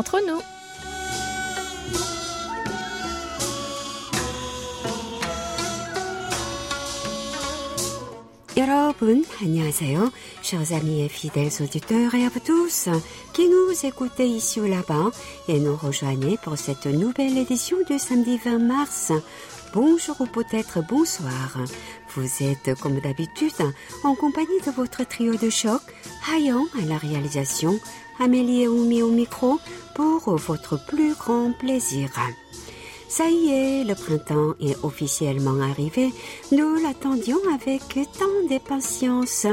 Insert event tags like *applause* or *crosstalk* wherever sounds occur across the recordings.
entre nous. 여러분, 안녕하세요. Chers amis et fidèles auditeurs et à vous tous qui nous écoutez ici ou là-bas et nous rejoignez pour cette nouvelle édition du samedi 20 mars. Bonjour ou peut-être bonsoir. Vous êtes comme d'habitude en compagnie de votre trio de choc, Hayan à la réalisation, Amélie Oumi au micro pour votre plus grand plaisir. Ça y est, le printemps est officiellement arrivé. Nous l'attendions avec tant d'impatience.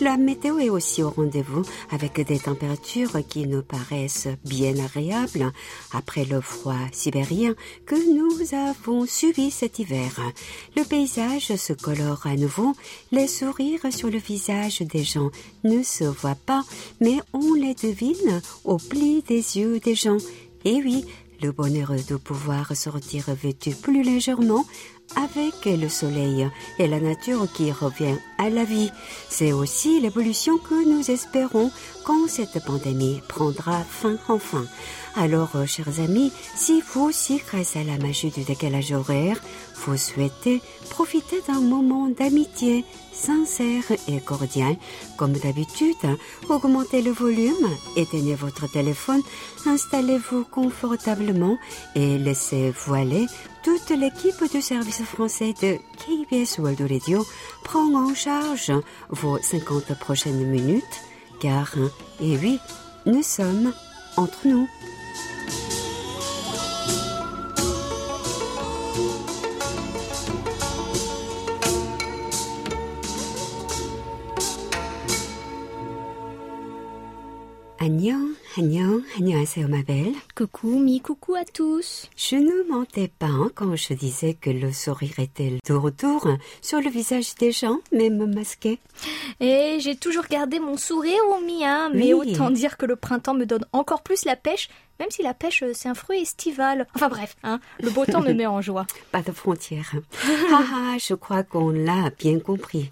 La météo est aussi au rendez-vous avec des températures qui nous paraissent bien agréables après le froid sibérien que nous avons subi cet hiver. Le paysage se colore à nouveau. Les sourires sur le visage des gens ne se voient pas, mais on les devine au pli des yeux des gens. Et oui, le bonheur de pouvoir sortir vêtu plus légèrement avec le soleil et la nature qui revient à la vie. C'est aussi l'évolution que nous espérons quand cette pandémie prendra fin enfin. Alors, chers amis, si vous aussi, grâce à la magie du décalage horaire, vous souhaitez profiter d'un moment d'amitié sincère et cordial, comme d'habitude, augmentez le volume, éteignez votre téléphone, installez-vous confortablement et laissez voiler toute l'équipe du service français de KBS World Radio prend en charge vos 50 prochaines minutes, car, et oui, nous sommes entre nous. Annyeong, annyeong, annyeonghaseyo ma belle. Coucou mi, coucou à tous. Je ne mentais pas hein, quand je disais que le sourire était de retour sur le visage des gens, même masqué. Et j'ai toujours gardé mon sourire au mien, mais autant dire que le printemps me donne encore plus la pêche, même si la pêche euh, c'est un fruit estival. Enfin bref, hein, le beau temps me *laughs* met en joie. Pas de frontières. *laughs* Ah, ah, je crois qu'on l'a bien compris.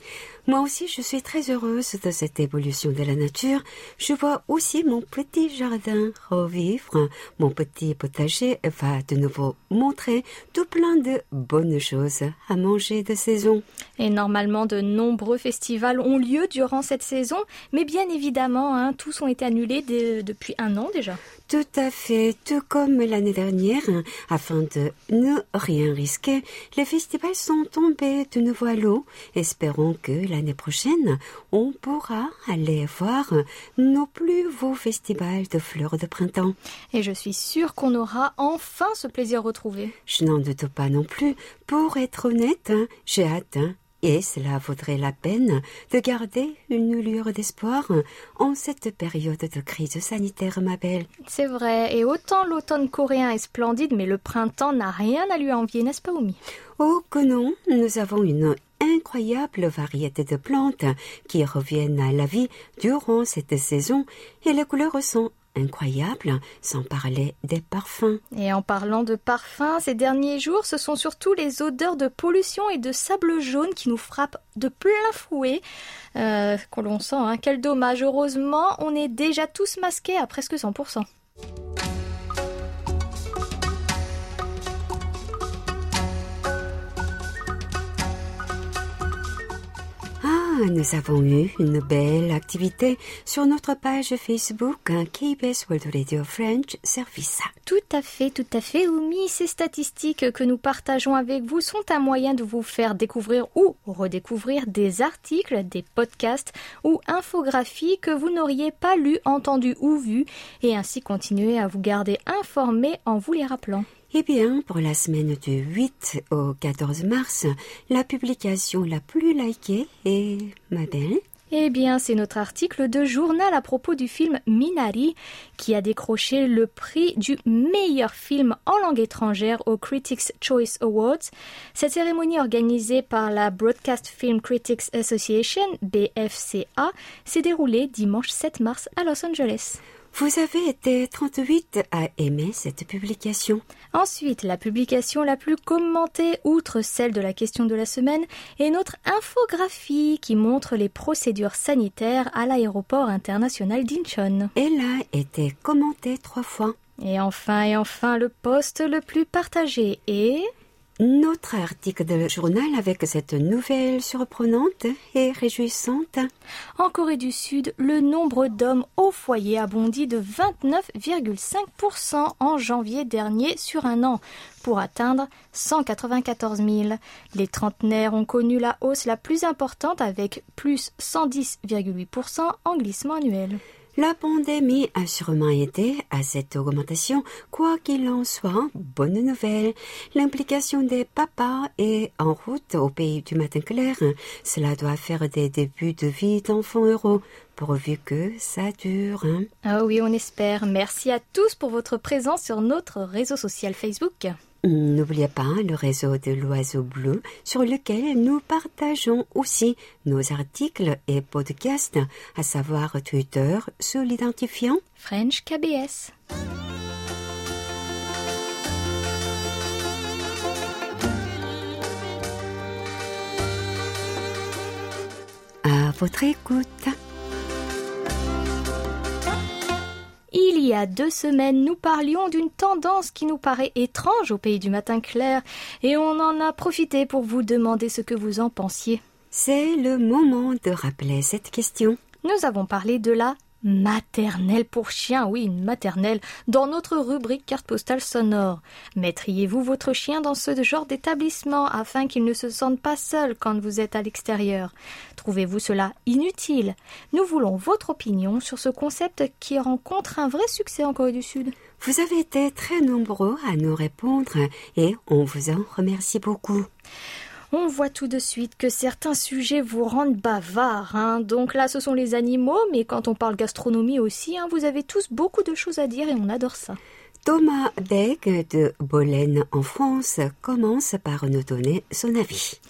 Moi aussi, je suis très heureuse de cette évolution de la nature. Je vois aussi mon petit jardin revivre. Mon petit potager va de nouveau montrer tout plein de bonnes choses à manger de saison. Et normalement, de nombreux festivals ont lieu durant cette saison, mais bien évidemment, hein, tous ont été annulés depuis un an déjà. Tout à fait, tout comme l'année dernière, afin de ne rien risquer, les festivals sont tombés de nouveau à l'eau. Espérons que l'année prochaine, on pourra aller voir nos plus beaux festivals de fleurs de printemps. Et je suis sûre qu'on aura enfin ce plaisir retrouvé. Je n'en doute pas non plus. Pour être honnête, j'ai hâte. Et cela vaudrait la peine de garder une lueur d'espoir en cette période de crise sanitaire, ma belle. C'est vrai, et autant l'automne coréen est splendide, mais le printemps n'a rien à lui envier, n'est-ce pas, Omi Oh que non, nous avons une incroyable variété de plantes qui reviennent à la vie durant cette saison et les couleurs sont incroyables, sans parler des parfums. Et en parlant de parfums, ces derniers jours, ce sont surtout les odeurs de pollution et de sable jaune qui nous frappent de plein fouet. Euh, qu'on sent, hein. quel dommage. Heureusement, on est déjà tous masqués à presque 100%. Nous avons eu une belle activité sur notre page Facebook hein, KBS World Radio French Service. Tout à fait, tout à fait, Oumi. Ces statistiques que nous partageons avec vous sont un moyen de vous faire découvrir ou redécouvrir des articles, des podcasts ou infographies que vous n'auriez pas lus, entendus ou vus, et ainsi continuer à vous garder informés en vous les rappelant. Eh bien, pour la semaine du 8 au 14 mars, la publication la plus likée est, ma belle, Eh bien, c'est notre article de journal à propos du film Minari qui a décroché le prix du meilleur film en langue étrangère aux Critics Choice Awards. Cette cérémonie organisée par la Broadcast Film Critics Association, BFCA, s'est déroulée dimanche 7 mars à Los Angeles. Vous avez été 38 à aimer cette publication. Ensuite, la publication la plus commentée, outre celle de la question de la semaine, est notre infographie qui montre les procédures sanitaires à l'aéroport international d'Incheon. Elle a été commentée trois fois. Et enfin et enfin le poste le plus partagé est... Notre article de journal avec cette nouvelle surprenante et réjouissante. En Corée du Sud, le nombre d'hommes au foyer a bondi de 29,5% en janvier dernier sur un an, pour atteindre 194 000. Les trentenaires ont connu la hausse la plus importante avec plus 110,8% en glissement annuel. La pandémie a sûrement aidé à cette augmentation. Quoi qu'il en soit, bonne nouvelle. L'implication des papas est en route au pays du matin clair. Cela doit faire des débuts de vie d'enfants heureux, pourvu que ça dure. Hein. Ah oui, on espère. Merci à tous pour votre présence sur notre réseau social Facebook. N'oubliez pas le réseau de l'oiseau bleu sur lequel nous partageons aussi nos articles et podcasts, à savoir Twitter sous l'identifiant French KBS. À votre écoute. Il y a deux semaines, nous parlions d'une tendance qui nous paraît étrange au pays du matin clair, et on en a profité pour vous demander ce que vous en pensiez. C'est le moment de rappeler cette question. Nous avons parlé de la maternelle pour chien, oui, une maternelle, dans notre rubrique carte postale sonore. Mettriez-vous votre chien dans ce genre d'établissement afin qu'il ne se sente pas seul quand vous êtes à l'extérieur? Trouvez-vous cela inutile? Nous voulons votre opinion sur ce concept qui rencontre un vrai succès en Corée du Sud. Vous avez été très nombreux à nous répondre et on vous en remercie beaucoup. On voit tout de suite que certains sujets vous rendent bavard. Hein. Donc là, ce sont les animaux, mais quand on parle gastronomie aussi, hein, vous avez tous beaucoup de choses à dire et on adore ça. Thomas Beck de Bolène en France commence par nous donner son avis.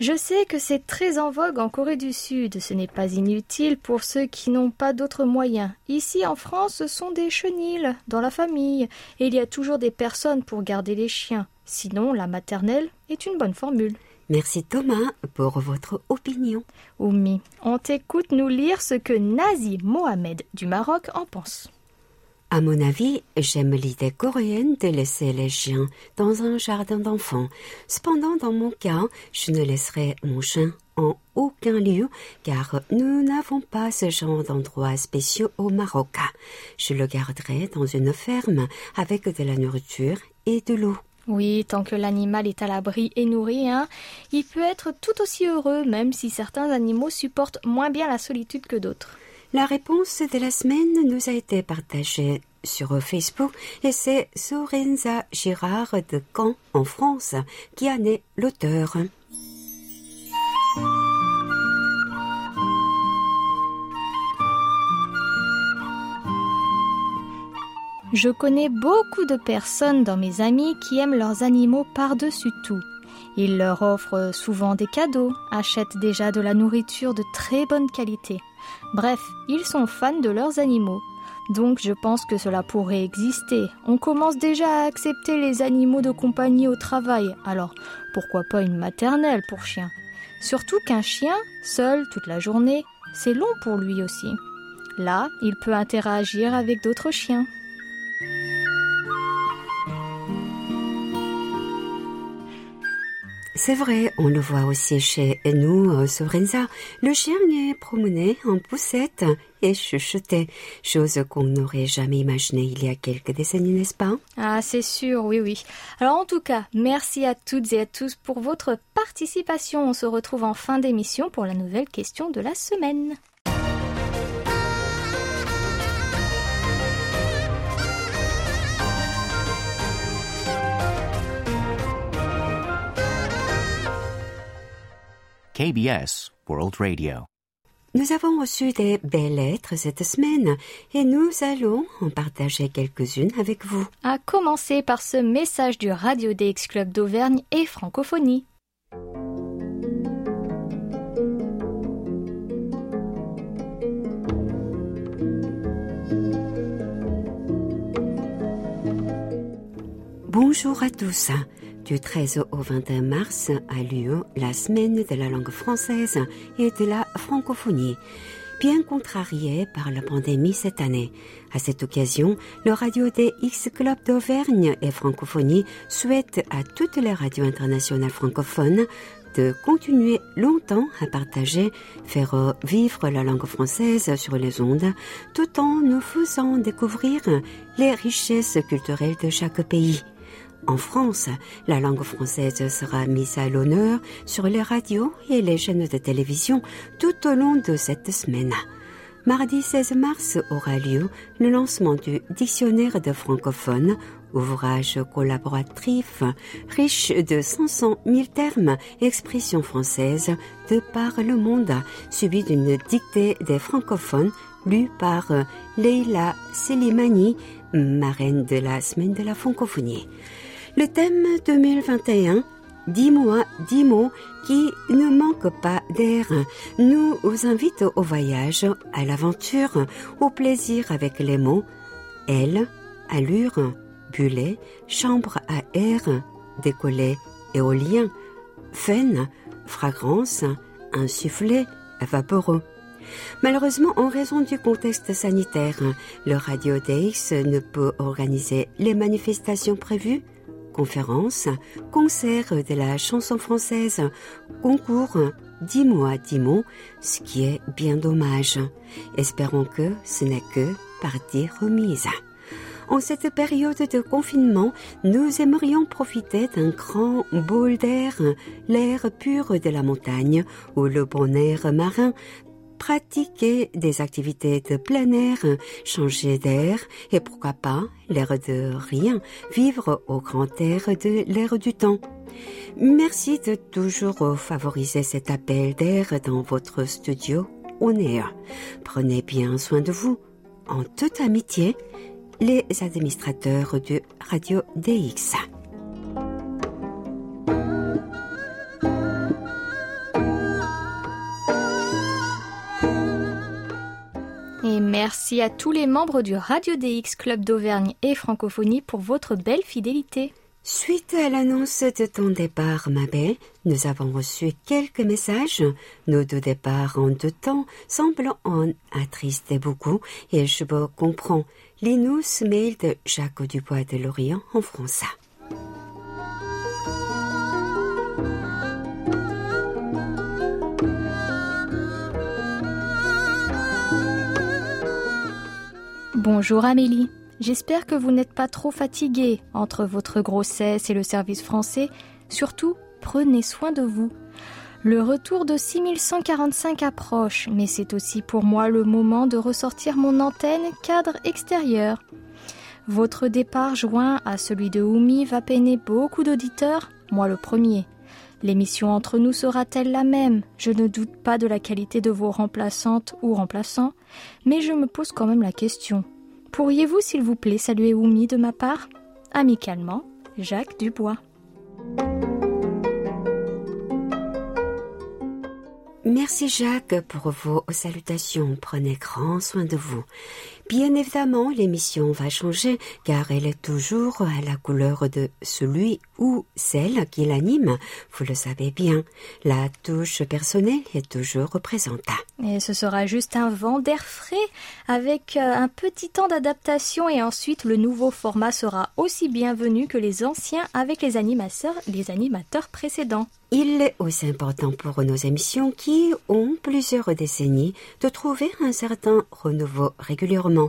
Je sais que c'est très en vogue en Corée du Sud. Ce n'est pas inutile pour ceux qui n'ont pas d'autres moyens. Ici en France, ce sont des chenilles dans la famille et il y a toujours des personnes pour garder les chiens. Sinon, la maternelle est une bonne formule. Merci Thomas pour votre opinion. Oumi, on t'écoute nous lire ce que Nazi Mohamed du Maroc en pense. À mon avis, j'aime l'idée coréenne de laisser les chiens dans un jardin d'enfants. Cependant, dans mon cas, je ne laisserai mon chien en aucun lieu car nous n'avons pas ce genre d'endroits spéciaux au Maroc. Je le garderai dans une ferme avec de la nourriture et de l'eau. Oui, tant que l'animal est à l'abri et nourri, hein, il peut être tout aussi heureux, même si certains animaux supportent moins bien la solitude que d'autres. La réponse de la semaine nous a été partagée sur Facebook et c'est Sorenza Girard de Caen, en France, qui en est l'auteur. Je connais beaucoup de personnes dans mes amis qui aiment leurs animaux par-dessus tout. Ils leur offrent souvent des cadeaux, achètent déjà de la nourriture de très bonne qualité. Bref, ils sont fans de leurs animaux. Donc je pense que cela pourrait exister. On commence déjà à accepter les animaux de compagnie au travail, alors pourquoi pas une maternelle pour chien? Surtout qu'un chien, seul toute la journée, c'est long pour lui aussi. Là, il peut interagir avec d'autres chiens. C'est vrai, on le voit aussi chez nous, euh, Sorenza. Le chien est promené en poussette et chuchotait, chose qu'on n'aurait jamais imaginé il y a quelques décennies, n'est-ce pas? Ah, c'est sûr, oui, oui. Alors en tout cas, merci à toutes et à tous pour votre participation. On se retrouve en fin d'émission pour la nouvelle question de la semaine. KBS World Radio. Nous avons reçu des belles lettres cette semaine et nous allons en partager quelques-unes avec vous. À commencer par ce message du Radio DX Club d'Auvergne et Francophonie. Bonjour à tous. Du 13 au 21 mars a lieu la semaine de la langue française et de la francophonie. bien contrarié par la pandémie cette année. À cette occasion, le Radio DX Club d'Auvergne et Francophonie souhaite à toutes les radios internationales francophones de continuer longtemps à partager, faire vivre la langue française sur les ondes, tout en nous faisant découvrir les richesses culturelles de chaque pays. En France, la langue française sera mise à l'honneur sur les radios et les chaînes de télévision tout au long de cette semaine. Mardi 16 mars aura lieu le lancement du Dictionnaire de francophones, ouvrage collaboratif riche de 500 000 termes et expressions françaises de par le monde, suivi d'une dictée des francophones lue par Leila Selimani, marraine de la semaine de la francophonie. Le thème 2021 Dix mois, dix mots qui ne manquent pas d'air, nous vous invite au voyage, à l'aventure, au plaisir avec les mots. Elle, allure, bulle, chambre à air, décollé, éolien, fun, fragrance, insufflé, vaporeux. Malheureusement, en raison du contexte sanitaire, le Radio Days ne peut organiser les manifestations prévues conférences, concerts de la chanson française, concours, dix mois, dix mots, ce qui est bien dommage. Espérons que ce n'est que partie remise. En cette période de confinement, nous aimerions profiter d'un grand bol d'air, l'air pur de la montagne ou le bon air marin pratiquer des activités de plein air, changer d'air et pourquoi pas, l'air de rien, vivre au grand air de l'air du temps. Merci de toujours favoriser cet appel d'air dans votre studio air. Prenez bien soin de vous. En toute amitié, les administrateurs de Radio DX. Merci à tous les membres du Radio DX Club d'Auvergne et Francophonie pour votre belle fidélité. Suite à l'annonce de ton départ, ma belle, nous avons reçu quelques messages. Nos deux départs en deux temps semblent en attrister beaucoup et je comprends. Linus mail de Jacques Dubois de Lorient en français. Bonjour Amélie, j'espère que vous n'êtes pas trop fatiguée entre votre grossesse et le service français. Surtout, prenez soin de vous. Le retour de 6145 approche, mais c'est aussi pour moi le moment de ressortir mon antenne cadre extérieur. Votre départ joint à celui de Oumi va peiner beaucoup d'auditeurs, moi le premier. L'émission entre nous sera-t-elle la même? Je ne doute pas de la qualité de vos remplaçantes ou remplaçants, mais je me pose quand même la question. Pourriez-vous, s'il vous plaît, saluer Oumi de ma part? Amicalement, Jacques Dubois. Merci Jacques pour vos salutations. Prenez grand soin de vous. Bien évidemment, l'émission va changer car elle est toujours à la couleur de celui ou celle qui l'anime. Vous le savez bien, la touche personnelle est toujours représentée. Et ce sera juste un vent d'air frais avec euh, un petit temps d'adaptation et ensuite le nouveau format sera aussi bienvenu que les anciens avec les animateurs, les animateurs précédents. Il est aussi important pour nos émissions qui ont plusieurs décennies de trouver un certain renouveau régulièrement.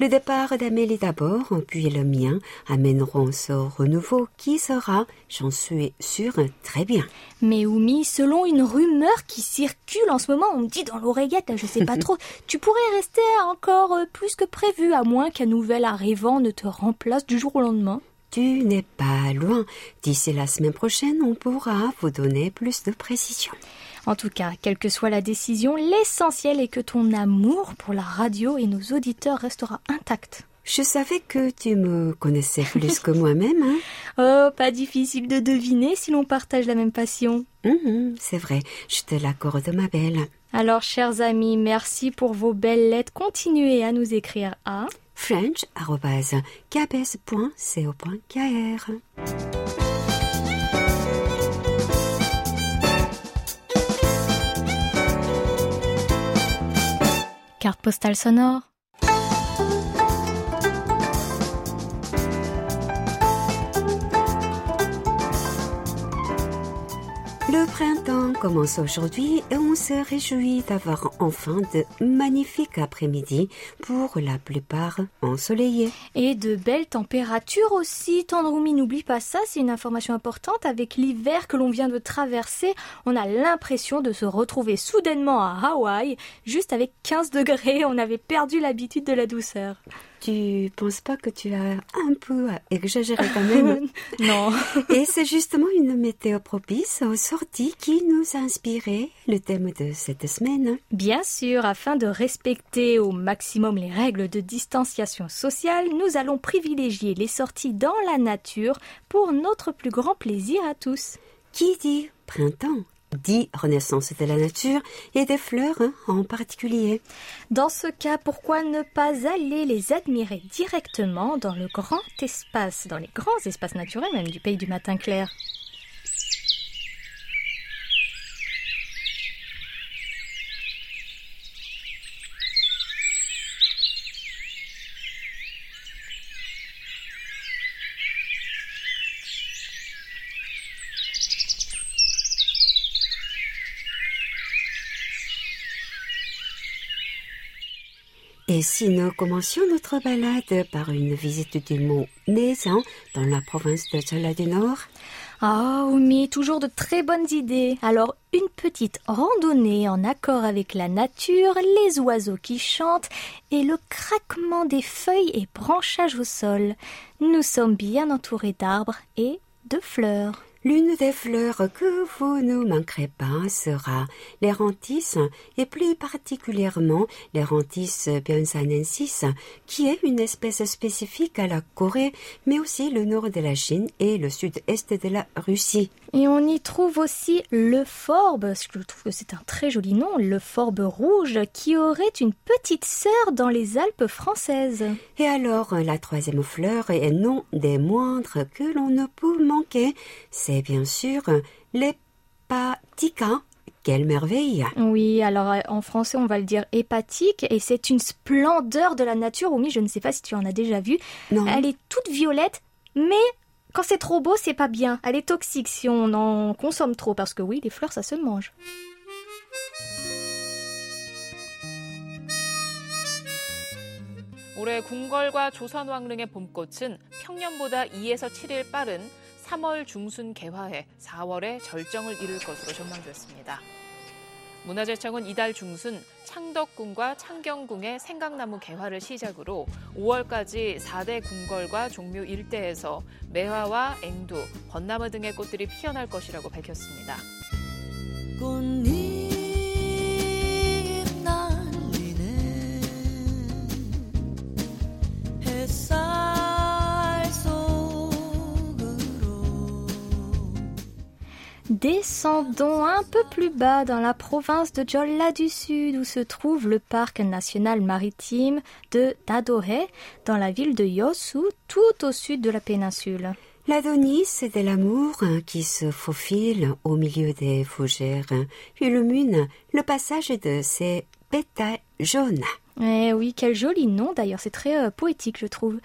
Le départ d'Amélie d'abord, puis le mien, amèneront ce renouveau qui sera, j'en suis sûre, très bien. Mais Oumi, selon une rumeur qui circule en ce moment, on me dit dans l'oreillette, je sais pas *laughs* trop, tu pourrais rester encore plus que prévu, à moins qu'un nouvel arrivant ne te remplace du jour au lendemain. Tu n'es pas loin. D'ici la semaine prochaine, on pourra vous donner plus de précision. En tout cas, quelle que soit la décision, l'essentiel est que ton amour pour la radio et nos auditeurs restera intact. Je savais que tu me connaissais plus que moi-même. Hein *laughs* oh, pas difficile de deviner si l'on partage la même passion. Mhm, c'est vrai, je te l'accorde, ma belle. Alors, chers amis, merci pour vos belles lettres. Continuez à nous écrire à french.kbs.co.kr. postale sonore. Le printemps commence aujourd'hui et on se réjouit d'avoir enfin de magnifiques après-midi pour la plupart ensoleillés. Et de belles températures aussi. Tandroumi, n'oublie pas ça, c'est une information importante. Avec l'hiver que l'on vient de traverser, on a l'impression de se retrouver soudainement à Hawaï, juste avec 15 degrés. On avait perdu l'habitude de la douceur. Tu penses pas que tu as un peu exagéré quand même *laughs* Non. Et c'est justement une météo propice aux sorties qui nous a inspiré le thème de cette semaine. Bien sûr, afin de respecter au maximum les règles de distanciation sociale, nous allons privilégier les sorties dans la nature pour notre plus grand plaisir à tous. Qui dit printemps? Dit renaissance de la nature et des fleurs hein, en particulier. Dans ce cas, pourquoi ne pas aller les admirer directement dans le grand espace, dans les grands espaces naturels même du pays du matin clair Et si nous commencions notre balade par une visite du mont Nézan dans la province de Chola du Nord Ah, Oumi, toujours de très bonnes idées. Alors, une petite randonnée en accord avec la nature, les oiseaux qui chantent et le craquement des feuilles et branchages au sol. Nous sommes bien entourés d'arbres et de fleurs. L'une des fleurs que vous ne manquerez pas sera l'Erantis et plus particulièrement l'Erantis bionsanensis qui est une espèce spécifique à la Corée mais aussi le nord de la Chine et le sud-est de la Russie. Et on y trouve aussi le forbe, je trouve que c'est un très joli nom, le forbe rouge qui aurait une petite sœur dans les Alpes françaises. Et alors la troisième fleur et non des moindres que l'on ne peut manquer, c'est bien sûr l'hépatica. Quelle merveille Oui, alors euh, en français on va le dire hépatique et c'est une splendeur de la nature. Oumi, je ne sais pas si tu en as déjà vu. Non. Elle est toute violette, mais quand c'est trop beau, c'est pas bien. Elle est toxique si on en consomme trop parce que oui, les fleurs ça se mange. 올해 궁궐과 조선왕릉의 봄꽃은 평년보다 2에서 7일 빠른 3월 중순 개화해 4월에 절정을 이룰 것으로 전망됐습니다. 문화재청은 이달 중순 창덕궁과 창경궁의 생강나무 개화를 시작으로 5월까지 4대 궁궐과 종묘 일대에서 매화와 앵두, 벚나무 등의 꽃들이 피어날 것이라고 밝혔습니다. 꽃잎 날리네 햇살 Descendons un peu plus bas dans la province de Jolla du Sud où se trouve le parc national maritime de Dadohe dans la ville de Yosu tout au sud de la péninsule. L'Adonis de l'amour hein, qui se faufile au milieu des fougères illumine le passage de ses pétales jaunes. Eh oui, quel joli nom d'ailleurs, c'est très euh, poétique je trouve.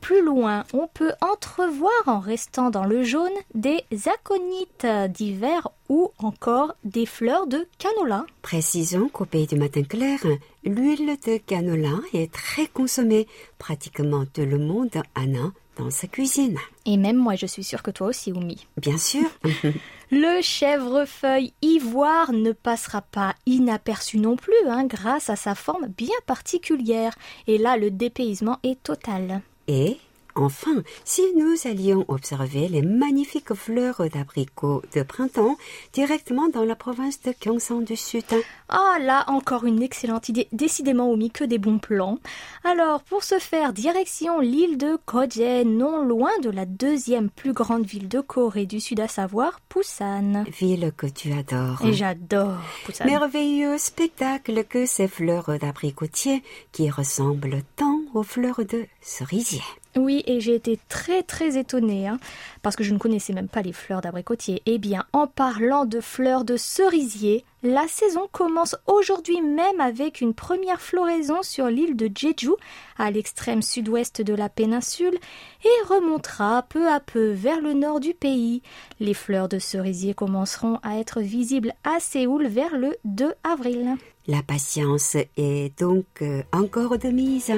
Plus loin, on peut entrevoir en restant dans le jaune des aconites d'hiver ou encore des fleurs de canola. Précisons qu'au pays du matin clair, l'huile de canola est très consommée. Pratiquement tout le monde en a dans sa cuisine. Et même moi, je suis sûre que toi aussi, Oumi. Bien sûr. *laughs* *laughs* Le chèvrefeuille ivoire ne passera pas inaperçu non plus, hein, grâce à sa forme bien particulière. Et là, le dépaysement est total. Et enfin, si nous allions observer les magnifiques fleurs d'abricots de printemps directement dans la province de Gyeongsang du Sud. Ah là, encore une excellente idée. Décidément, Oumi, que des bons plans. Alors, pour ce faire, direction l'île de Koje, non loin de la deuxième plus grande ville de Corée du Sud, à savoir Busan. Ville que tu adores. Et j'adore Busan. Merveilleux spectacle que ces fleurs d'abricotier qui ressemblent tant aux fleurs de cerisier. Oui, et j'ai été très très étonnée, hein, parce que je ne connaissais même pas les fleurs d'abricotier. Eh bien, en parlant de fleurs de cerisier, la saison commence aujourd'hui même avec une première floraison sur l'île de Jeju, à l'extrême sud-ouest de la péninsule, et remontera peu à peu vers le nord du pays. Les fleurs de cerisier commenceront à être visibles à Séoul vers le 2 avril. La patience est donc euh, encore de mise.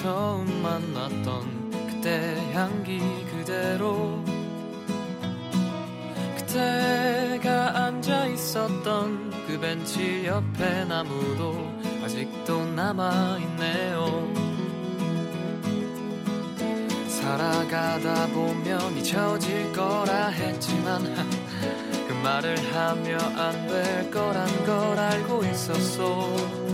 처음 만났던 그때 향기 그대로. 그때가 앉아 있었던 그 벤치 옆에 나무도 아직도 남아 있네요. 살아가다 보면 잊혀질 거라 했지만 *laughs* 그 말을 하며 안 될 거란 걸 알고 있었어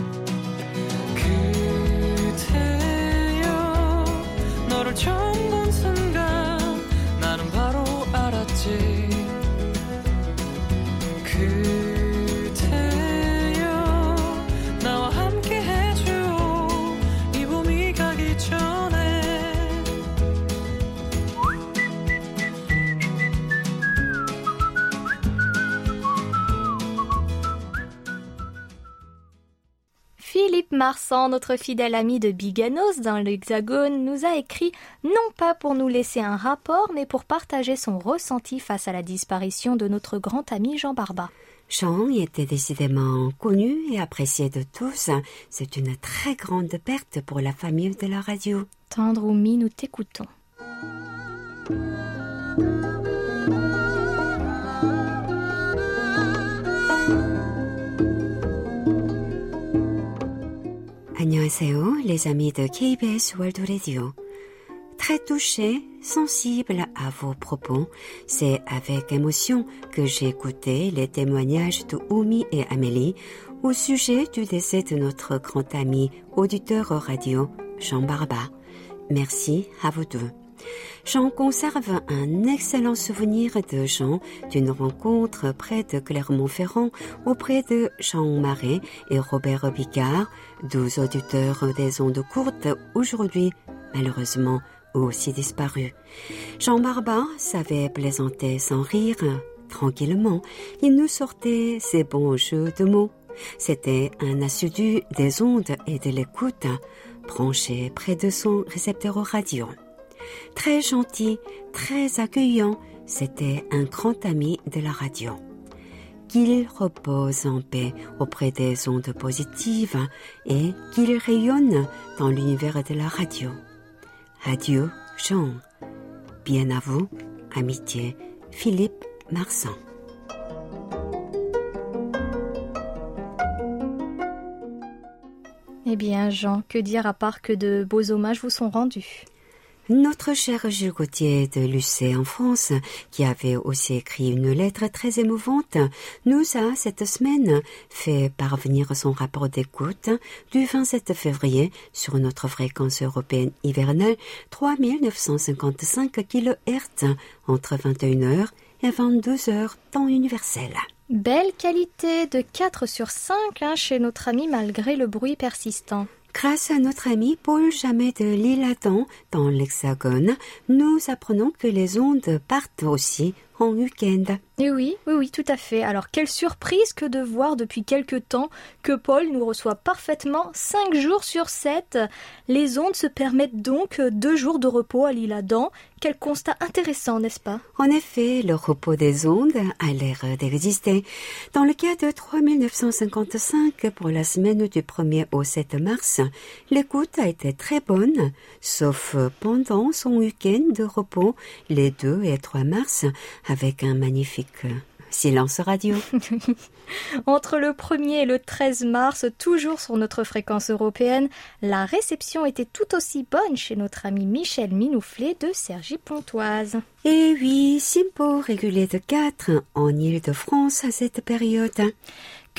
너를 처음 본 Philippe Marsan, notre fidèle ami de Biganos dans l'Hexagone, nous a écrit non pas pour nous laisser un rapport, mais pour partager son ressenti face à la disparition de notre grand ami Jean Barba. Jean était décidément connu et apprécié de tous. C'est une très grande perte pour la famille de la radio. Tendre Oumi, nous t'écoutons. 안녕하세요, les amis de KBS World Radio. Très touché, sensible à vos propos, c'est avec émotion que j'ai écouté les témoignages de Oumi et Amélie au sujet du décès de notre grand ami auditeur radio Jean Barba. Merci à vous deux. J'en conserve un excellent souvenir de Jean d'une rencontre près de Clermont-Ferrand auprès de Jean Marais et Robert Bicard, deux auditeurs des ondes courtes aujourd'hui malheureusement aussi disparus. Jean Barba savait plaisanter sans rire, tranquillement. Il nous sortait ses bons jeux de mots. C'était un assidu des ondes et de l'écoute, branché près de son récepteur radio. Très gentil, très accueillant, c'était un grand ami de la radio. Qu'il repose en paix auprès des ondes positives et qu'il rayonne dans l'univers de la radio. Adieu, Jean. Bien à vous, amitié, Philippe Marsan. Eh bien, Jean, que dire à part que de beaux hommages vous sont rendus? Notre cher Jules Gauthier de Lucé en France, qui avait aussi écrit une lettre très émouvante, nous a cette semaine fait parvenir son rapport d'écoute du 27 février sur notre fréquence européenne hivernale 3955 kHz entre 21h et 22h temps universel. Belle qualité de 4 sur 5 hein, chez notre ami malgré le bruit persistant. Grâce à notre ami Paul Jamet de l'Île-Adam dans l'Hexagone, nous apprenons que les ondes partent aussi en week-end. Et oui, oui, oui, tout à fait. Alors, quelle surprise que de voir depuis quelque temps que Paul nous reçoit parfaitement 5 jours sur 7. Les ondes se permettent donc deux jours de repos à l'île Adam. Quel constat intéressant, n'est-ce pas? En effet, le repos des ondes a l'air d'exister. Dans le cas de 3955 pour la semaine du 1er au 7 mars, l'écoute a été très bonne, sauf pendant son week-end de repos les 2 et 3 mars avec un magnifique silence radio. *laughs* Entre le 1er et le 13 mars, toujours sur notre fréquence européenne, la réception était tout aussi bonne chez notre ami Michel Minouflet de Cergy-Pontoise. Et oui, Simpo régulé de 4 en Île-de-France à cette période.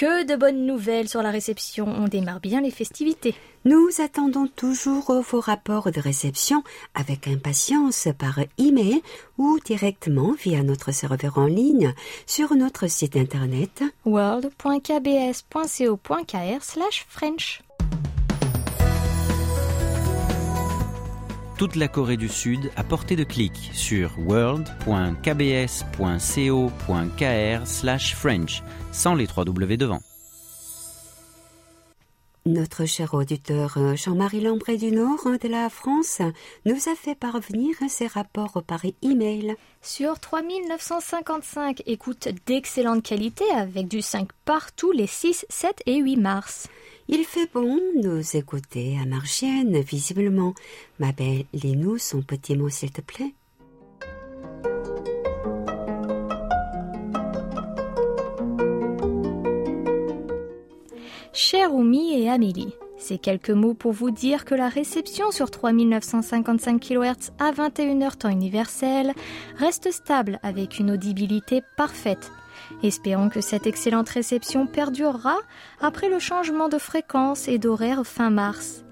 Que de bonnes nouvelles sur la réception. On démarre bien les festivités. Nous attendons toujours vos rapports de réception avec impatience par email ou directement via notre serveur en ligne sur notre site internet. world.kbs.co.kr Toute la Corée du Sud à portée de clic sur world.kbs.co.kr/french sans les trois W devant. Notre cher auditeur Jean-Marie Lambré du Nord de la France nous a fait parvenir ses rapports par email. Sur 3955 écoutes d'excellente qualité avec du 5 partout les 6, 7 et 8 mars. Il fait bon nous écouter à Marchienne, visiblement. Ma belle, lis-nous son petit mot, s'il te plaît. Cher Oumi et Amélie, ces quelques mots pour vous dire que la réception sur 3955 kHz à 21h temps universel reste stable avec une audibilité parfaite. Espérons que cette excellente réception perdurera après le changement de fréquence et d'horaire fin mars.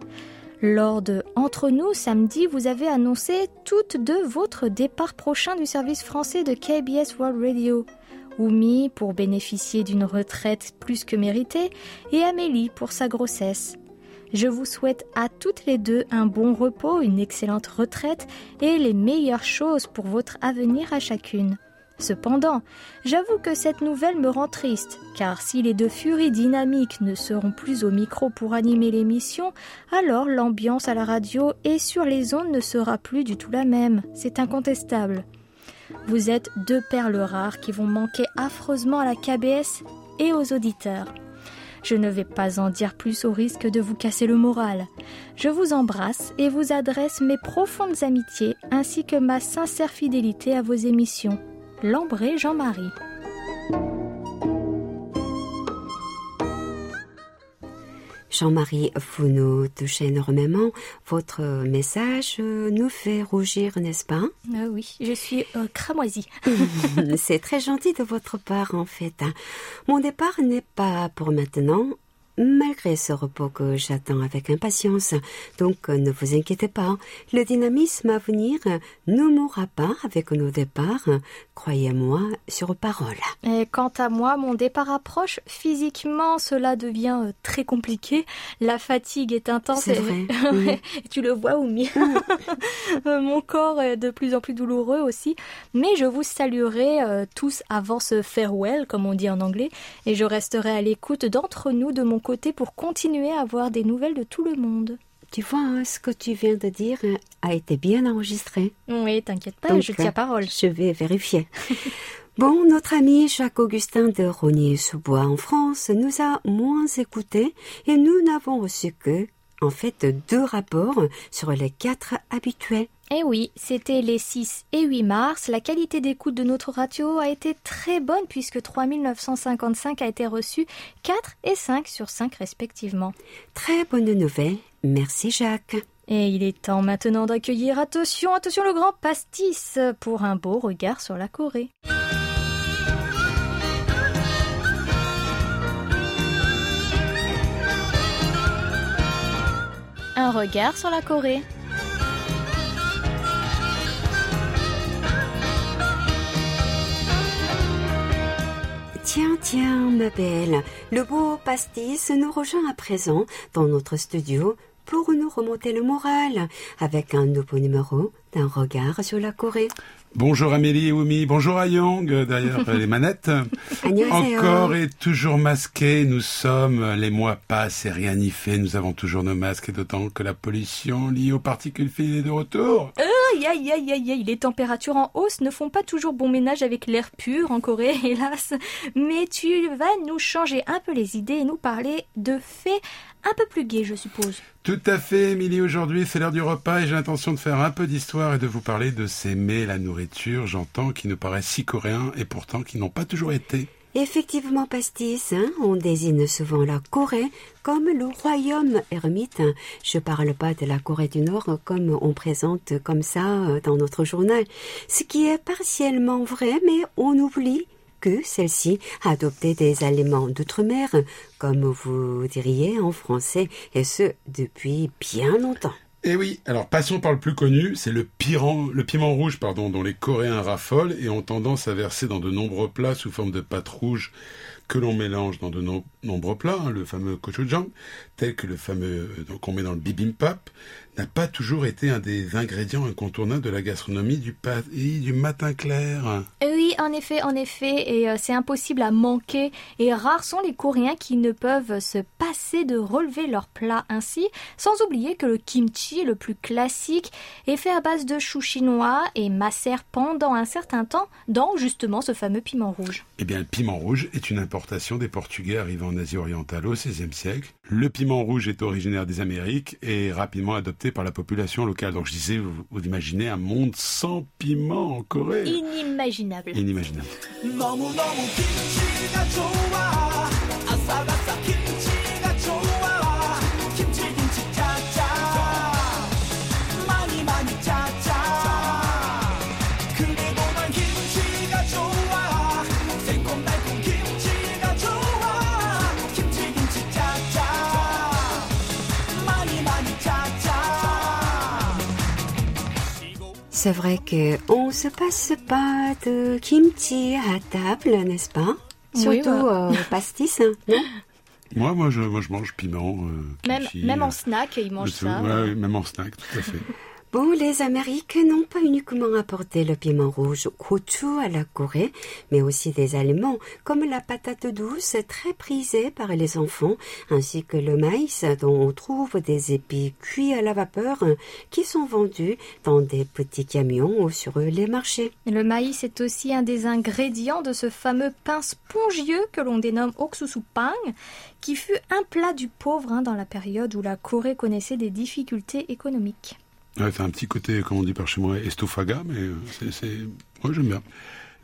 Lors de Entre nous samedi, vous avez annoncé toutes deux votre départ prochain du service français de KBS World Radio. Oumi pour bénéficier d'une retraite plus que méritée et Amélie pour sa grossesse. Je vous souhaite à toutes les deux un bon repos, une excellente retraite et les meilleures choses pour votre avenir à chacune. Cependant, j'avoue que cette nouvelle me rend triste, car si les deux furies dynamiques ne seront plus au micro pour animer l'émission, alors l'ambiance à la radio et sur les ondes ne sera plus du tout la même, c'est incontestable. Vous êtes deux perles rares qui vont manquer affreusement à la KBS et aux auditeurs. Je ne vais pas en dire plus au risque de vous casser le moral. Je vous embrasse et vous adresse mes profondes amitiés ainsi que ma sincère fidélité à vos émissions. Lambré Jean-Marie. Jean-Marie, vous nous touchez énormément. Votre message euh, nous fait rougir, n'est-ce pas? Ah oui, je suis euh, cramoisie. *laughs* C'est très gentil de votre part, en fait. hein. Mon départ n'est pas pour maintenant, malgré ce repos que j'attends avec impatience. Donc, euh, ne vous inquiétez pas. Le dynamisme à venir ne mourra pas avec nos départs. Croyez-moi sur parole. Et quant à moi, mon départ approche. Physiquement, cela devient euh, très compliqué. La fatigue est intense. C'est vrai, *laughs* tu le vois, Oumi. Euh, *laughs* mon corps est de plus en plus douloureux aussi. Mais je vous saluerai euh, tous avant ce farewell, comme on dit en anglais. Et je resterai à l'écoute d'entre nous de mon côté pour continuer à avoir des nouvelles de tout le monde. Tu vois, hein, ce que tu viens de dire euh, a été bien enregistré. Oui, t'inquiète pas, Donc, je tiens euh, parole. Je vais vérifier. *laughs* Bon, notre ami Jacques-Augustin de Rognier-sous-Bois en France nous a moins écoutés et nous n'avons reçu que, en fait, deux rapports sur les quatre habituels. Eh oui, c'était les 6 et 8 mars. La qualité d'écoute de notre radio a été très bonne puisque 3955 a été reçu 4 et 5 sur 5 respectivement. Très bonne nouvelle. Merci Jacques. Et il est temps maintenant d'accueillir, attention, attention le grand pastis pour un beau regard sur la Corée. Un regard sur la Corée. Tiens, tiens, ma belle, le beau pastis nous rejoint à présent dans notre studio pour nous remonter le moral avec un nouveau numéro d'un regard sur la Corée. Bonjour Amélie et Oumi, bonjour à Young euh, derrière les manettes. Encore et toujours masqués, nous sommes, les mois passent et rien n'y fait, nous avons toujours nos masques et d'autant que la pollution liée aux particules fines est de retour. Aïe aïe aïe aïe aïe, les températures en hausse ne font pas toujours bon ménage avec l'air pur en Corée, *laughs* hélas. Mais tu vas nous changer un peu les idées et nous parler de faits un peu plus gais, je suppose. Tout à fait, Émilie, aujourd'hui c'est l'heure du repas et j'ai l'intention de faire un peu d'histoire et de vous parler de ces mets, la nourriture, j'entends, qui nous paraissent si coréens et pourtant qui n'ont pas toujours été. Effectivement, pastis, hein, on désigne souvent la Corée comme le royaume ermite. Je parle pas de la Corée du Nord comme on présente comme ça euh, dans notre journal. Ce qui est partiellement vrai, mais on oublie que celle-ci adoptait des aliments d'outre-mer, comme vous diriez en français, et ce depuis bien longtemps. Eh oui, alors passons par le plus connu, c'est le, le piment rouge pardon, dont les Coréens raffolent et ont tendance à verser dans de nombreux plats sous forme de pâte rouge que l'on mélange dans de no- nombreux plats, hein, le fameux gochujang, tel que le fameux euh, qu'on met dans le bibimbap, n'a pas toujours été un des ingrédients incontournables de la gastronomie du pays du matin clair. Oui, en effet, en effet, et euh, c'est impossible à manquer. Et rares sont les Coréens qui ne peuvent se passer de relever leur plat ainsi, sans oublier que le kimchi, le plus classique, est fait à base de choux chinois et macère pendant un certain temps dans justement ce fameux piment rouge. Eh bien, le piment rouge est une importation des Portugais arrivant en Asie orientale au XVIe siècle. Le piment rouge est originaire des Amériques et rapidement adopté par la population locale. Donc, je disais, vous, vous imaginez un monde sans piment en Corée Inimaginable. Inimaginable. C'est vrai que on se passe pas de kimchi à table, n'est-ce pas? Oui, Surtout euh, au *laughs* pastis, hein, non? Moi, moi, je, moi, je mange piment. euh, Même, kimchi, même euh, en snack, ils mangent ça. ouais, ouais, même en snack, tout à fait. *laughs* Bon, les Amériques n'ont pas uniquement apporté le piment rouge gochu à la Corée, mais aussi des aliments comme la patate douce très prisée par les enfants, ainsi que le maïs dont on trouve des épis cuits à la vapeur qui sont vendus dans des petits camions ou sur les marchés. Le maïs est aussi un des ingrédients de ce fameux pain spongieux que l'on dénomme oksusupang, qui fut un plat du pauvre hein, dans la période où la Corée connaissait des difficultés économiques. Ouais, c'est un petit côté, comme on dit par chez moi, mais euh, c'est, c'est... Moi, j'aime bien.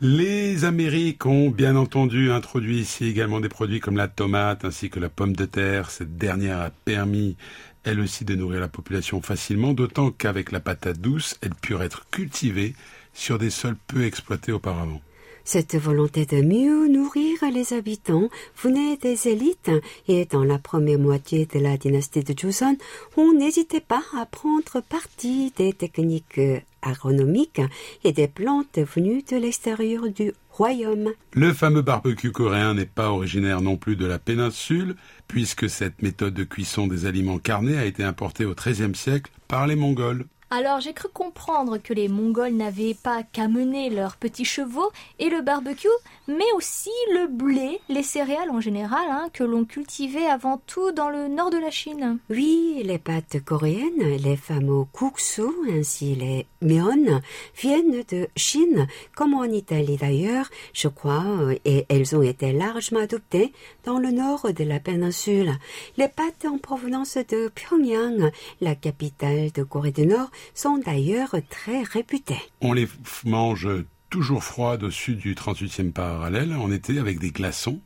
Les Amériques ont bien entendu introduit ici également des produits comme la tomate ainsi que la pomme de terre. Cette dernière a permis, elle aussi, de nourrir la population facilement, d'autant qu'avec la patate douce, elle put être cultivée sur des sols peu exploités auparavant. Cette volonté de mieux nourrir les habitants venait des élites et dans la première moitié de la dynastie de Joseon, on n'hésitait pas à prendre parti des techniques agronomiques et des plantes venues de l'extérieur du royaume. Le fameux barbecue coréen n'est pas originaire non plus de la péninsule, puisque cette méthode de cuisson des aliments carnés a été importée au XIIIe siècle par les Mongols. Alors j'ai cru comprendre que les Mongols n'avaient pas qu'à mener leurs petits chevaux et le barbecue, mais aussi le blé, les céréales en général, hein, que l'on cultivait avant tout dans le nord de la Chine. Oui, les pâtes coréennes, les fameux kuksu ainsi les myeon viennent de Chine, comme en Italie d'ailleurs, je crois, euh, et elles ont été largement adoptées dans le nord de la péninsule. Les pâtes en provenance de Pyongyang, la capitale de Corée du Nord, sont d'ailleurs très réputées. On les mange toujours froides au sud du 38e parallèle, en été avec des glaçons.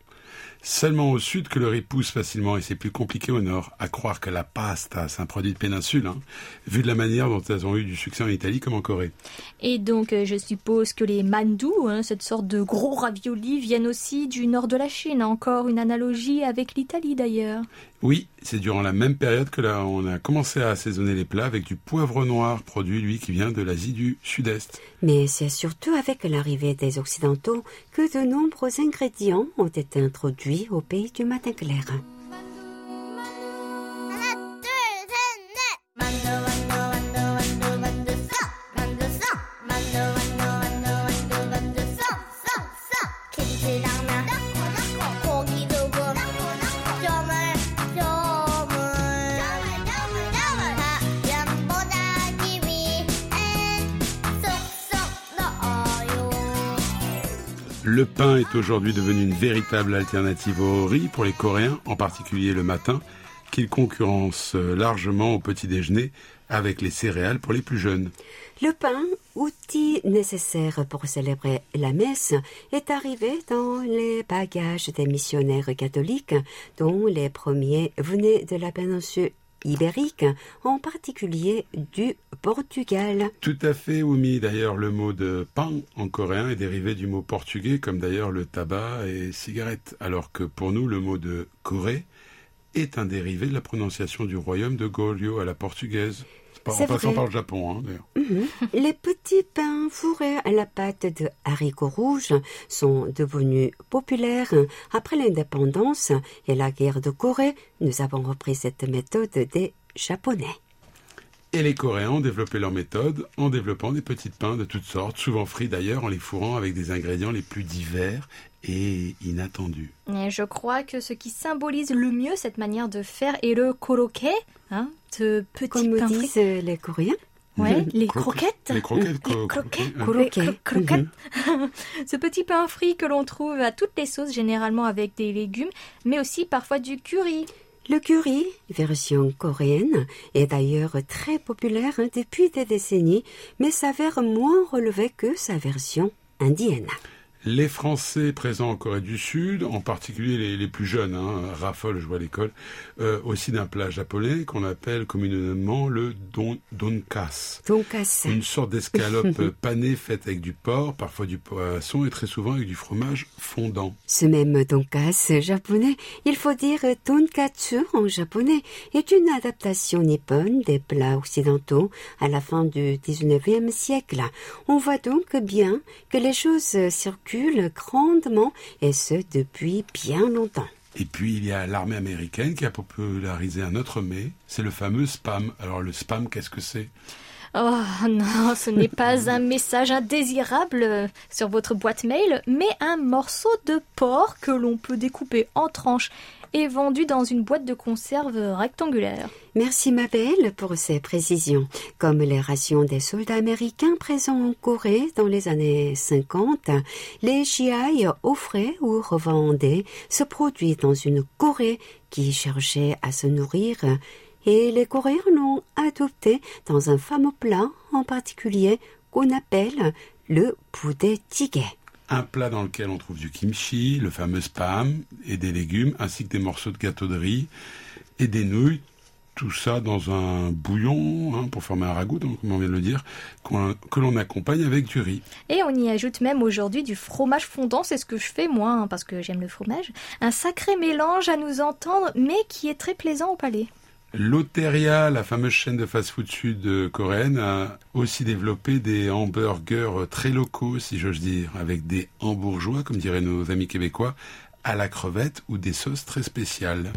Seulement au sud que le riz pousse facilement et c'est plus compliqué au nord. À croire que la pasta, c'est un produit de péninsule, hein, vu de la manière dont elles ont eu du succès en Italie comme en Corée. Et donc euh, je suppose que les mandou, hein, cette sorte de gros raviolis, viennent aussi du nord de la Chine. Encore une analogie avec l'Italie d'ailleurs. Oui, c'est durant la même période que là, on a commencé à assaisonner les plats avec du poivre noir, produit lui qui vient de l'Asie du Sud-Est. Mais c'est surtout avec l'arrivée des Occidentaux que de nombreux ingrédients ont été introduits au pays du matin clair. Le pain est aujourd'hui devenu une véritable alternative au riz pour les Coréens, en particulier le matin, qu'ils concurrencent largement au petit déjeuner avec les céréales pour les plus jeunes. Le pain, outil nécessaire pour célébrer la messe, est arrivé dans les bagages des missionnaires catholiques, dont les premiers venaient de la péninsule ibériques, en particulier du Portugal. Tout à fait, Oumi. D'ailleurs, le mot de pain en coréen est dérivé du mot portugais, comme d'ailleurs le tabac et cigarette. Alors que pour nous, le mot de Corée est un dérivé de la prononciation du royaume de Goryeo à la portugaise. En passant par le Japon, hein, d'ailleurs. Mhm. Les petits pains fourrés à la pâte de haricots rouges sont devenus populaires après l'indépendance et la guerre de Corée. Nous avons repris cette méthode des Japonais. Et les Coréens ont développé leur méthode en développant des petits pains de toutes sortes, souvent frits d'ailleurs, en les fourrant avec des ingrédients les plus divers et inattendus. Et je crois que ce qui symbolise le mieux cette manière de faire est le koroke, hein, ce petit Comme pain disent frit. les Coréens. Ouais, les Cro- croquettes. Les croquettes. Les croquettes. hein. Coroquet. Les cro- croquettes. *laughs* ce petit pain frit que l'on trouve à toutes les sauces, généralement avec des légumes, mais aussi parfois du curry. Le curry, version coréenne, est d'ailleurs très populaire hein, depuis des décennies, mais s'avère moins relevé que sa version indienne. Les Français présents en Corée du Sud, en particulier les, les plus jeunes, hein, raffolent, je vois à l'école, euh, aussi d'un plat japonais qu'on appelle communément le don, donkas. Donkas. Une sorte d'escalope *laughs* panée faite avec du porc, parfois du poisson et très souvent avec du fromage fondant. Ce même donkas japonais, il faut dire tonkatsu en japonais, est une adaptation nippone des plats occidentaux à la fin du 19e siècle. On voit donc bien que les choses circulent grandement et ce depuis bien longtemps. Et puis il y a l'armée américaine qui a popularisé un autre mets, c'est le fameux spam. Alors le spam, qu'est-ce que c'est? Oh non, ce n'est pas un message indésirable euh, sur votre boîte mail, mais un morceau de porc que l'on peut découper en tranches et vendu dans une boîte de conserve rectangulaire. Merci ma belle pour ces précisions. Comme les rations des soldats américains présents en Corée dans les années 50, les GI offraient ou revendaient ce produit dans une Corée qui cherchait à se nourrir et les Coréens l'ont adopté dans un fameux plat en particulier qu'on appelle le poulet tigé. Un plat dans lequel on trouve du kimchi, le fameux spam, et des légumes, ainsi que des morceaux de gâteau de riz et des nouilles. Tout ça dans un bouillon, hein, pour former un ragoût, donc, comme on vient de le dire, que l'on accompagne avec du riz. Et on y ajoute même aujourd'hui du fromage fondant, c'est ce que je fais moi, hein, parce que j'aime le fromage. Un sacré mélange à nous entendre, mais qui est très plaisant au palais. Loteria, la fameuse chaîne de fast-food sud-coréenne, a aussi développé des hamburgers très locaux, si j'ose dire, avec des hambourgeois, comme diraient nos amis québécois, à la crevette ou des sauces très spéciales.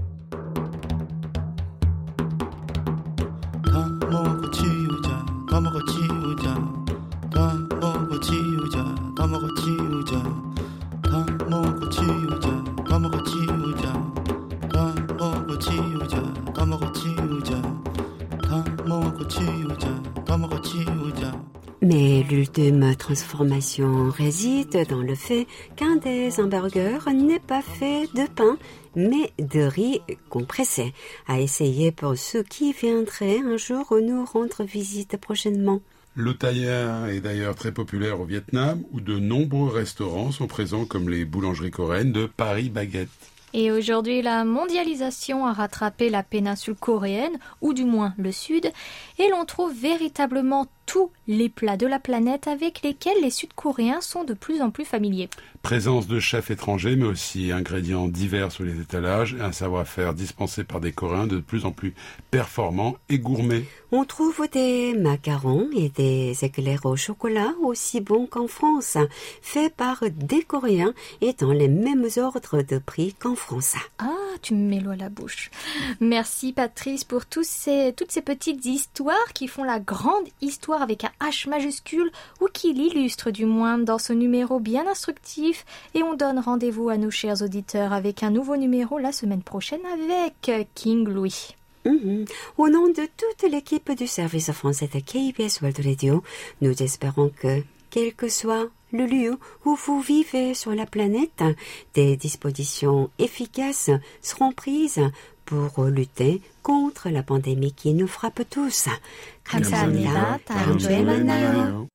L'ultime transformation réside dans le fait qu'un des hamburgers n'est pas fait de pain, mais de riz compressé, à essayer pour ceux qui viendraient un jour nous rendre visite prochainement. L'otaïa est d'ailleurs très populaire au Vietnam, où de nombreux restaurants sont présents, comme les boulangeries coréennes de Paris Baguette. Et aujourd'hui, la mondialisation a rattrapé la péninsule coréenne, ou du moins le sud, et l'on trouve véritablement tous les plats de la planète avec lesquels les Sud-Coréens sont de plus en plus familiers. Présence de chefs étrangers, mais aussi ingrédients divers sur les étalages, et un savoir-faire dispensé par des Coréens de plus en plus performants et gourmets. On trouve des macarons et des éclairs au chocolat aussi bons qu'en France, faits par des Coréens et dans les mêmes ordres de prix qu'en France. Ah, tu me mets l'eau à la bouche. Merci Patrice pour tous ces, toutes ces petites histoires qui font la grande histoire avec un H majuscule ou qui l'illustrent du moins dans ce numéro bien instructif Et on donne rendez-vous à nos chers auditeurs avec un nouveau numéro la semaine prochaine avec King Louis. Mhm. Au nom de toute l'équipe du service français de KBS World Radio, nous espérons que, quel que soit le lieu où vous vivez sur la planète, des dispositions efficaces seront prises pour lutter contre la pandémie qui nous frappe tous. 감사합니다. 다음 주에 만나요.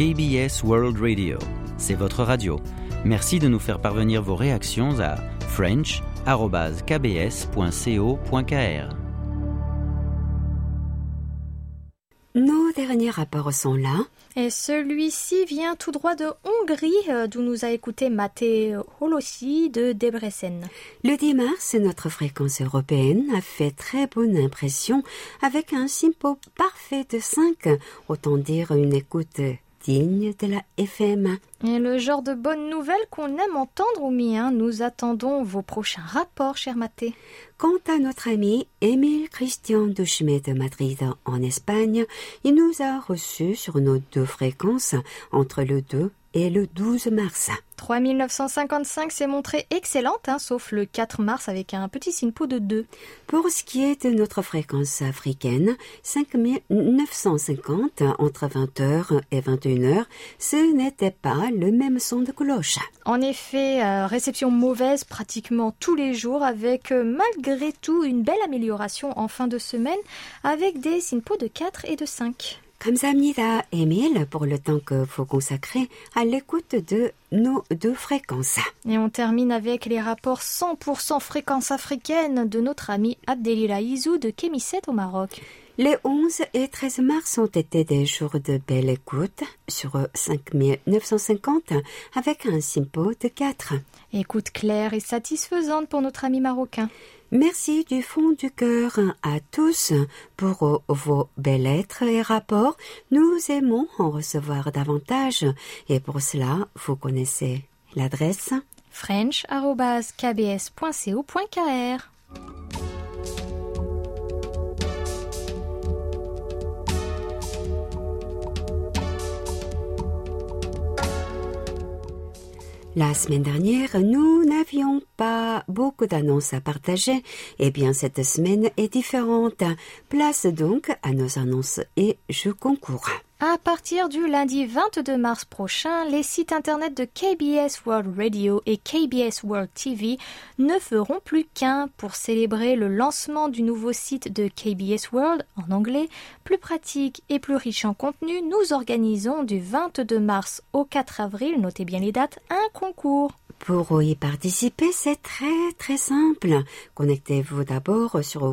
KBS World Radio. c'est votre radio. Merci de nous faire parvenir vos réactions à french.kbs.co.kr. Nos derniers rapports sont là. Et celui-ci vient tout droit de Hongrie, euh, d'où nous a écouté Maté Holossi de Debrecen. Le 10 mars, notre fréquence européenne a fait très bonne impression avec un simpo parfait de 5, autant dire une écoute digne de la FM. Et le genre de bonnes nouvelles qu'on aime entendre, Oumi, hein. nous attendons vos prochains rapports, cher Maté. Quant à notre ami Émile Christian Duchemet de Madrid en Espagne, il nous a reçus sur nos deux fréquences entre le 2 et le 12 mars. 3955 s'est montrée excellente, hein, sauf le 4 mars avec un petit SINPO de 2. Pour ce qui est de notre fréquence africaine, 5950 entre 20h et 21h, ce n'était pas le même son de cloche. En effet, euh, réception mauvaise pratiquement tous les jours avec euh, malgré tout une belle amélioration en fin de semaine avec des SINPO de 4 et de 5. Kamsamnida, Emile, pour le temps que vous consacrez à l'écoute de nos deux fréquences. Et on termine avec les rapports 100% fréquences africaines de notre ami Abdelila Izou de Kémisset au Maroc. Les 11 et 13 mars ont été des jours de belle écoute sur 5950 avec un simpo de 4. Écoute claire et satisfaisante pour notre ami marocain. Merci du fond du cœur à tous pour vos belles lettres et rapports. Nous aimons en recevoir davantage et pour cela, vous connaissez l'adresse french.kbs.co.kr La semaine dernière, nous n'avions pas beaucoup d'annonces à partager. Eh bien, cette semaine est différente. Place donc à nos annonces et je concours. À partir du lundi 22 mars prochain, les sites internet de KBS World Radio et KBS World TV ne feront plus qu'un pour célébrer le lancement du nouveau site de KBS World en anglais, plus pratique et plus riche en contenu. Nous organisons du 22 mars au 4 avril, notez bien les dates, un concours. Pour y participer, c'est très très simple. Connectez-vous d'abord sur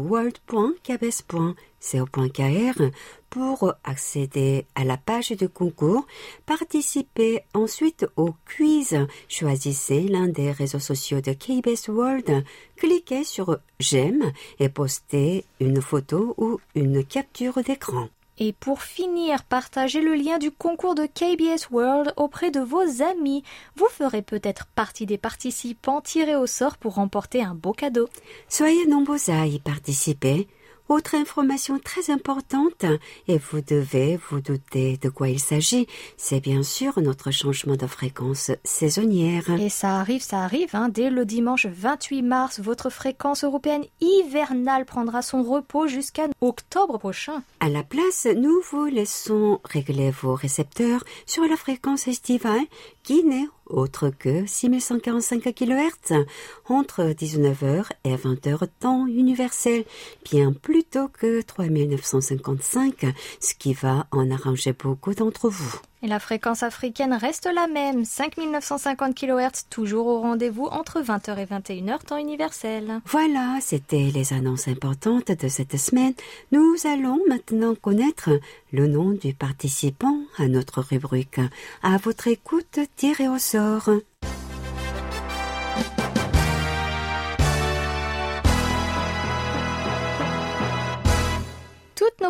world.kbs.co.kr pour accéder à la page de concours. Participez ensuite au quiz. Choisissez l'un des réseaux sociaux de KBS World. Cliquez sur J'aime et postez une photo ou une capture d'écran. Et pour finir, partagez le lien du concours de KBS World auprès de vos amis. Vous ferez peut-être partie des participants tirés au sort pour remporter un beau cadeau. Soyez nombreux à y participer. Autre information très importante, et vous devez vous douter de quoi il s'agit, c'est bien sûr notre changement de fréquence saisonnière. Et ça arrive, ça arrive, hein. dès le dimanche 28 mars, votre fréquence européenne hivernale prendra son repos jusqu'à octobre prochain. À la place, nous vous laissons régler vos récepteurs sur la fréquence estivale qui n'est autre que 6145 kHz entre 19h et 20h temps universel, bien plus tôt que 3955, ce qui va en arranger beaucoup d'entre vous. La fréquence africaine reste la même, 5950 kHz, toujours au rendez-vous entre 20h et 21h temps universel. Voilà, c'était les annonces importantes de cette semaine. Nous allons maintenant connaître le nom du participant à notre rubrique. À votre écoute, tiré au sort.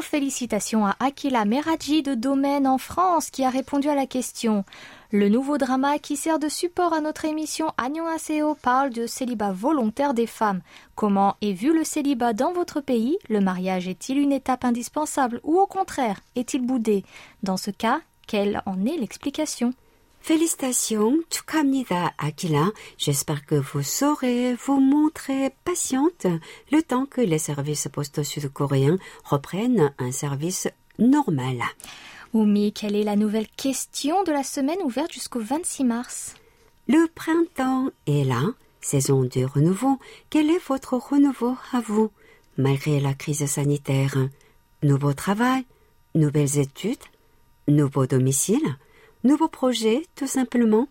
Félicitations à Akila Meradji de Domaine en France qui a répondu à la question. Le nouveau drama qui sert de support à notre émission Aseo parle de célibat volontaire des femmes. Comment est vu le célibat dans votre pays? Le mariage est-il une étape indispensable ou au contraire est-il boudé? Dans ce cas, quelle en est l'explication? Félicitations, Chukamnida Akila. J'espère que vous saurez vous montrer patiente le temps que les services postaux sud-coréens reprennent un service normal. Oumi, quelle est la nouvelle question de la semaine ouverte jusqu'au 26 mars? Le printemps est là, saison du renouveau. Quel est votre renouveau à vous, malgré la crise sanitaire? Nouveau travail Nouvelles études Nouveau domicile? Nouveau projet, tout simplement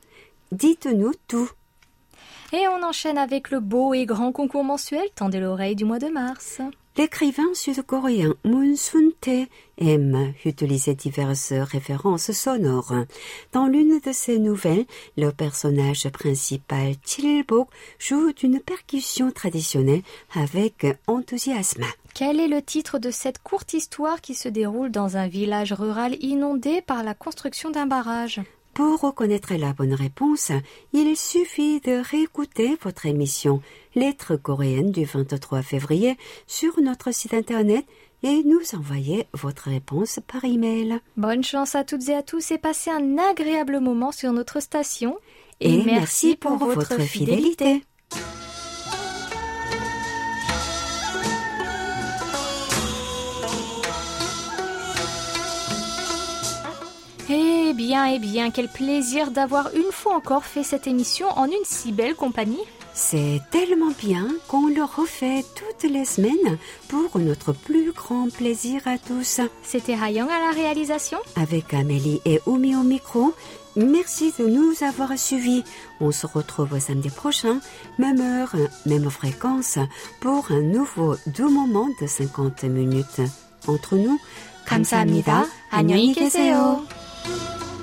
Dites-nous tout. Et on enchaîne avec le beau et grand concours mensuel Tendez l'oreille du mois de mars. L'écrivain sud-coréen Moon Sun-tae aime utiliser diverses références sonores. Dans l'une de ses nouvelles, le personnage principal Chilbok joue d'une percussion traditionnelle avec enthousiasme. Quel est le titre de cette courte histoire qui se déroule dans un village rural inondé par la construction d'un barrage? Pour reconnaître la bonne réponse, il suffit de réécouter votre émission Lettres coréennes du 23 février sur notre site internet et nous envoyer votre réponse par email. Bonne chance à toutes et à tous et passez un agréable moment sur notre station. Et, merci pour, votre fidélité. bien, eh bien, quel plaisir d'avoir une fois encore fait cette émission en une si belle compagnie. C'est tellement bien qu'on le refait toutes les semaines pour notre plus grand plaisir à tous. C'était Hayang à la réalisation. Avec Amélie et Oumi au micro, merci de nous avoir suivis. On se retrouve samedi prochain, même heure, même fréquence, pour un nouveau doux moment de 50 minutes. Entre nous, 감사합니다. 안녕히 계세요. Thank you.